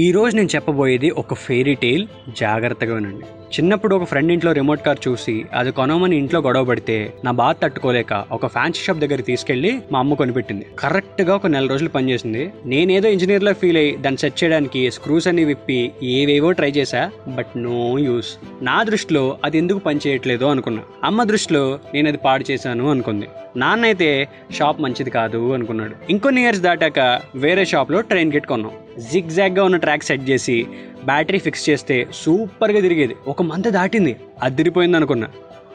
ఈ రోజు నేను చెప్పబోయేది ఒక ఫెయిరీ టెయిల్ జాగ్రత్తగా వినండి. చిన్నప్పుడు ఒక ఫ్రెండ్ ఇంట్లో రిమోట్ కార్ చూసి అది కొనమని ఇంట్లో గొడవ పడితే నా బాధ తట్టుకోలేక ఒక ఫ్యాన్సీ షాప్ దగ్గర తీసుకెళ్ళి మా అమ్మ కొనిపెట్టింది. కరెక్ట్గా ఒక నెల రోజులు పనిచేసింది. నేనేదో ఇంజనీర్ లా ఫీల్ అయ్యి దాన్ని సెట్ చేయడానికి స్క్రూస్ అన్ని విప్పి ఏవేవో ట్రై చేశా బట్ నో యూస్ నా దృష్టిలో అది ఎందుకు పనిచేయట్లేదు అనుకున్నా. అమ్మ దృష్టిలో నేను అది పాడు చేశాను అనుకుంది. నాన్న అయితే షాప్ మంచిది కాదు అనుకున్నాడు. ఇంకొన్ని ఇయర్స్ దాటాక వేరే షాప్లో ట్రైన్ కిట్ కొన్నాం. జిగ్ ఉన్న ట్రాక్ సెట్ చేసి బ్యాటరీ ఫిక్స్ చేస్తే సూపర్గా తిరిగేది. ఒక మంత్ దాటింది. అదిరిపోయింది అనుకున్నా.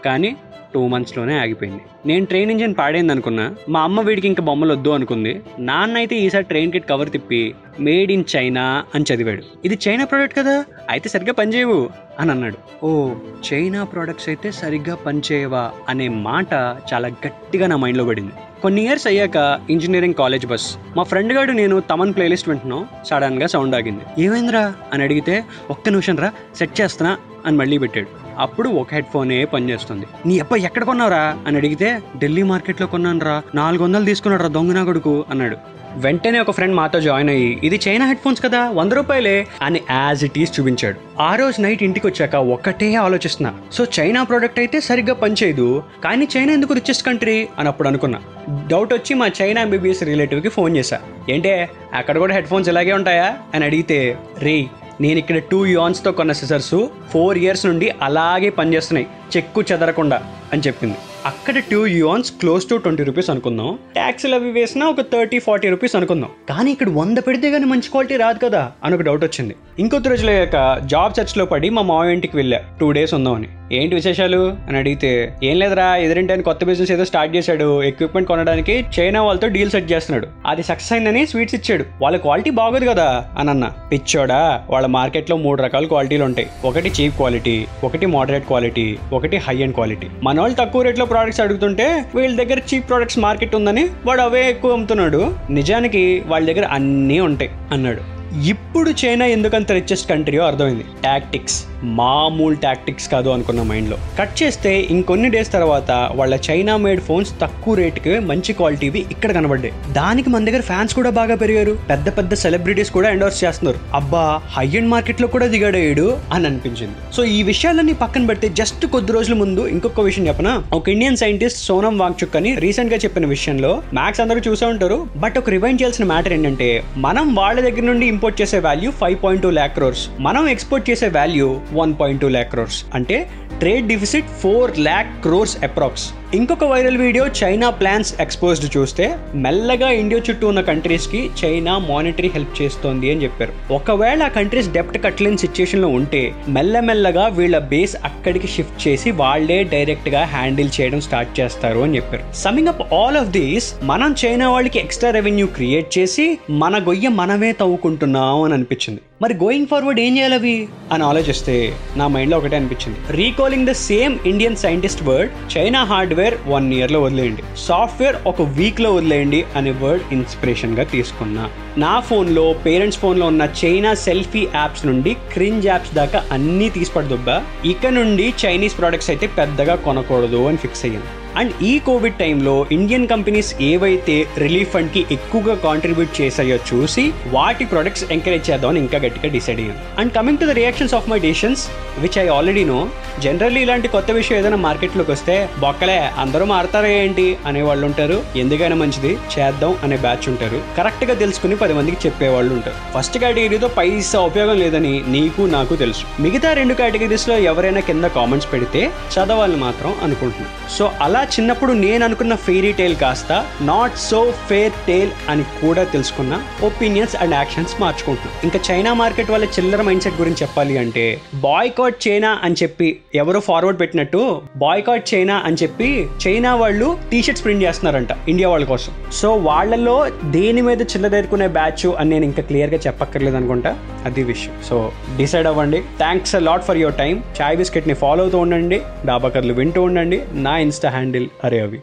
కానీ టూ మంత్స్లోనే ఆగిపోయింది. నేను ట్రైన్ ఇంజిన్ పాడైంది అనుకున్నా. మా అమ్మ వీడికి ఇంకా బొమ్మలు వద్దు అనుకుంది. నాన్న అయితే ఈసారి ట్రైన్ కిట్ కవర్ తిప్పి మేడ్ ఇన్ చైనా అని చదివాడు. ఇది చైనా ప్రోడక్ట్ కదా? అయితే సరిగ్గా పనిచేయవు అని అన్నాడు. ఓ చైనా ప్రోడక్ట్స్ అయితే సరిగ్గా పనిచేయవా అనే మాట చాలా గట్టిగా నా మైండ్లో పడింది. కొన్ని ఇయర్స్ అయ్యాక ఇంజనీరింగ్ కాలేజ్ బస్ మా ఫ్రెండ్ గారు నేను తమన్ ప్లేలిస్ట్ వింటున్నాం సడన్గా సౌండ్ ఆగింది. ఏమైందిరా? అని అడిగితే ఒక్క నిమిషం రా సెట్ చేస్తున్నా అని మళ్ళీ పెట్టాడు. అప్పుడు ఒక హెడ్ ఫోనే పనిచేస్తుంది. నీ అప్ప ఎక్కడ కొన్నావురా? అని అడిగితే ఢిల్లీ మార్కెట్లో కొన్నాను రా నాలుగు వందలు తీసుకున్నాడు రా దొంగనా కొడుకు అన్నాడు. వెంటనే ఒక ఫ్రెండ్ మాతో జాయిన్ అయ్యి ఇది చైనా హెడ్ ఫోన్స్ కదా వంద రూపాయలే అని యాజ్ ఇట్ ఈస్ చూపించాడు. ఆ రోజు నైట్ ఇంటికి వచ్చాక ఒక్కటే ఆలోచిస్తున్నా. సో చైనా ప్రోడక్ట్ అయితే సరిగ్గా పనిచేయదు కానీ చైనా ఎందుకు రిచెస్ట్ కంట్రీ అని అప్పుడు అనుకున్నా. డౌట్ వచ్చి మా చైనా ఎంబీబీఎస్ రిలేటివ్కి ఫోన్ చేశా. ఏంటే అక్కడ కూడా హెడ్ ఫోన్స్ ఇలాగే ఉంటాయా? అని అడిగితే రే నేను ఇక్కడ టూ తో కొన్న సిజర్స్ ఫోర్ ఇయర్స్ నుండి అలాగే పనిచేస్తున్నాయి చెక్కు చెదరకుండా అని చెప్పింది. అక్కడ two yuans close to twenty rupees అనుకుందాం. ట్యాక్స్లు అవి వేసినా ఒక థర్టీ ఫార్టీ రూపీస్ అనుకుందాం. కానీ ఇక్కడ వంద పెడితే కానీ మంచి క్వాలిటీ రాదు కదా అని ఒక డౌట్ వచ్చింది. ఇంకొద్ది రోజులు అయ్యాక జాబ్ సెర్చ్లో పడి మా మావ ఇంటికి వెళ్ళా. టూ డేస్ ఉందామని. ఏంటి విశేషాలు అని అడిగితే ఏం లేదురా ఎదురింటి ఆయన కొత్త బిజినెస్ ఏదో స్టార్ట్ చేశాడు. ఎక్విప్మెంట్ కొనడానికి చైనా వాళ్ళతో డీల్ సెట్ చేస్తున్నాడు. అది సక్సెస్ అయిందని స్వీట్స్ ఇచ్చాడు. వాళ్ళ క్వాలిటీ బాగోదు కదా? అని అన్న. పిచ్చోడా వాళ్ళ మార్కెట్లో మూడు రకాల క్వాలిటీలు ఉంటాయి. ఒకటి చీప్ క్వాలిటీ ఒకటి మోడరేట్ క్వాలిటీ ఒకటి హై అండ్ క్వాలిటీ మన వాళ్ళు తక్కువ రేట్లో ప్రోడక్ట్స్ అడుగుతుంటే వీళ్ళ దగ్గర చీప్ ప్రోడక్ట్స్ మార్కెట్ ఉందని వాడు అవే ఎక్కువ అమ్ముతున్నాడు. నిజానికి వాళ్ళ దగ్గర అన్నీ ఉంటాయి అన్నాడు. ఇప్పుడు చైనా ఎందుకంత రిచెస్ట్ కంట్రీయో అర్థమైంది? టాక్టిక్స్ మామూలు టాక్టిక్స్ కాదు అనుకున్న మైండ్లో. కట్ చేస్తే ఇంకొన్ని డేస్ తర్వాత వాళ్ళ చైనా మేడ్ ఫోన్స్ తక్కువ రేటుకి మంచి క్వాలిటీవి ఇక్కడ కనబడ్డాయి. దానికి మన దగ్గర ఫ్యాన్స్ కూడా బాగా పెరిగారు. పెద్ద పెద్ద సెలబ్రిటీస్ కూడా ఎండోర్స్ చేస్తున్నారు. అబ్బా హై అండ్ మార్కెట్లో కూడా దిగాడేయుడు అని అనిపించింది. సో ఈ విషయాలన్నీ పక్కన పెడితే జస్ట్ కొద్ది రోజుల ముందు ఇంకొక విషయం చెప్పనా? ఒక ఇండియన్ సైంటిస్ట్ సోనం వాంగ్చుక్ అని రీసెంట్గా చెప్పిన విషయంలో మ్యాక్స్ అందరూ చూసే ఉంటారు. బట్ ఒక రివైండ్ చేయాల్సిన మ్యాటర్ ఏంటంటే మనం వాళ్ళ దగ్గర నుండి ఇంపోర్ట్ చేసే value five point two lakh crores మనం ఎక్స్పోర్ట్ చేసే value one point two lakh crores అంటే trade deficit four lakh crores approx ఇంకొక viral video China plans exposed చూస్తే మెల్లగా ఇండియా చుట్టూ ఉన్న కంట్రీస్కి చైనా మానిటరీ హెల్ప్ చేస్తోంది అని చెప్పారు. ఒకవేళ ఆ కంట్రీస్ డెప్ట్ కట్టలేని సిచ్యుయేషన్లో ఉంటే మెల్లమెల్లగా వీళ్ళ బేస్ అక్కడికి షిఫ్ట్ చేసి వాళ్ళే డైరెక్ట్గా హ్యాండిల్ చేయడం స్టార్ట్ చేస్తారు అని చెప్పారు. Summing up all of these మనం చైనా వాళ్ళకి ఎక్స్ట్రా రెవెన్యూ క్రియేట్ చేసి మన గొయ్య మనమే తవ్వుకుంటున్నాం అని అనిపించింది. మరి గోయింగ్ ఫార్వర్డ్ ఏం చేయాలి అవి? అని ఆలోచిస్తే నా మైండ్లో ఒకటే అనిపించింది. Recalling the same Indian scientist word China hardware one ఇయర్లో వదిలేయండి. సాఫ్ట్వేర్ ఒక వీక్లో వదిలేయండి అనే వర్డ్ ఇన్స్పిరేషన్గా తీసుకున్నా. నా ఫోన్లో పేరెంట్స్ ఫోన్లో ఉన్న చైనా సెల్ఫీ యాప్స్ నుండి క్రింజ్ యాప్స్ దాకా అన్నీ తీసిపడదుబ్బా ఇక నుండి చైనీస్ ప్రోడక్ట్స్ అయితే పెద్దగా కొనకూడదు అని ఫిక్స్ అయ్యాను. అండ్ ఈ కోవిడ్ టైంలో ఇండియన్ కంపెనీస్ ఏవైతే రిలీఫ్ ఫండ్కి ఎక్కువగా కాంట్రిబ్యూట్ చేసాయో చూసి వాటి ప్రొడక్ట్స్ ఎంకరేజ్ చేద్దామని ఇంకా గట్టిగా డిసైడ్ అయ్యాను. And coming to the reactions of my decisions which I already know generally ఇలాంటి కొత్త విషయం ఏదైనా మార్కెట్లోకి వస్తే బొక్కలే అందరూ మారతారా ఏంటి? అనే వాళ్ళు ఉంటారు. ఎందుకైనా మంచిది చేద్దాం అనే బ్యాచ్ ఉంటారు. కరెక్ట్గా తెలుసుకుని పది మందికి చెప్పే వాళ్ళు ఉంటారు. ఫస్ట్ కేటగిరీతో పైసా ఉపయోగం లేదని నీకు నాకు తెలుసు. మిగతా రెండు కేటగిరీస్లో ఎవరైనా కింద కామెంట్స్ పెడితే చదవాలని మాత్రం అనుకుంటున్నాను. సో అలా చిన్నప్పుడు నేను అనుకున్న ఫెయిరీ టేల్ కాస్త నాట్ సో ఫేర్ టేల్ అని కూడా తెలుసుకున్న ఒపీనియన్స్ అండ్ యాక్షన్స్ మార్చుకుంటున్నాను ఇంకా చైనా మార్కెట్ వాళ్ళ చిల్లర మైండ్ సెట్ గురించి చెప్పాలి అంటే బాయ్కాట్ చైనా అని చెప్పి ఎవరో ఫార్వర్డ్ పెట్టినట్టు బాయ్కాట్ చైనా అని చెప్పి చైనా వాళ్ళు టీ షర్ట్స్ ప్రింట్ చేస్తున్నారంట ఇండియా వాళ్ళ కోసం. సో వాళ్ళలో దేని మీద చిల్లదేరుకునే బ్యాచ్ అని నేను ఇంకా క్లియర్గా చెప్పక్కర్లేదు అనుకుంటా. అది విషయం. సో డిసైడ్ అవ్వండి. Thanks lot for your time Chai బిస్కెట్ని follow అవుతూ ఉండండి. డాబా కథలు వింటూ ఉండండి. నా ఇన్స్టా హ్యాండిల్ అరే అవి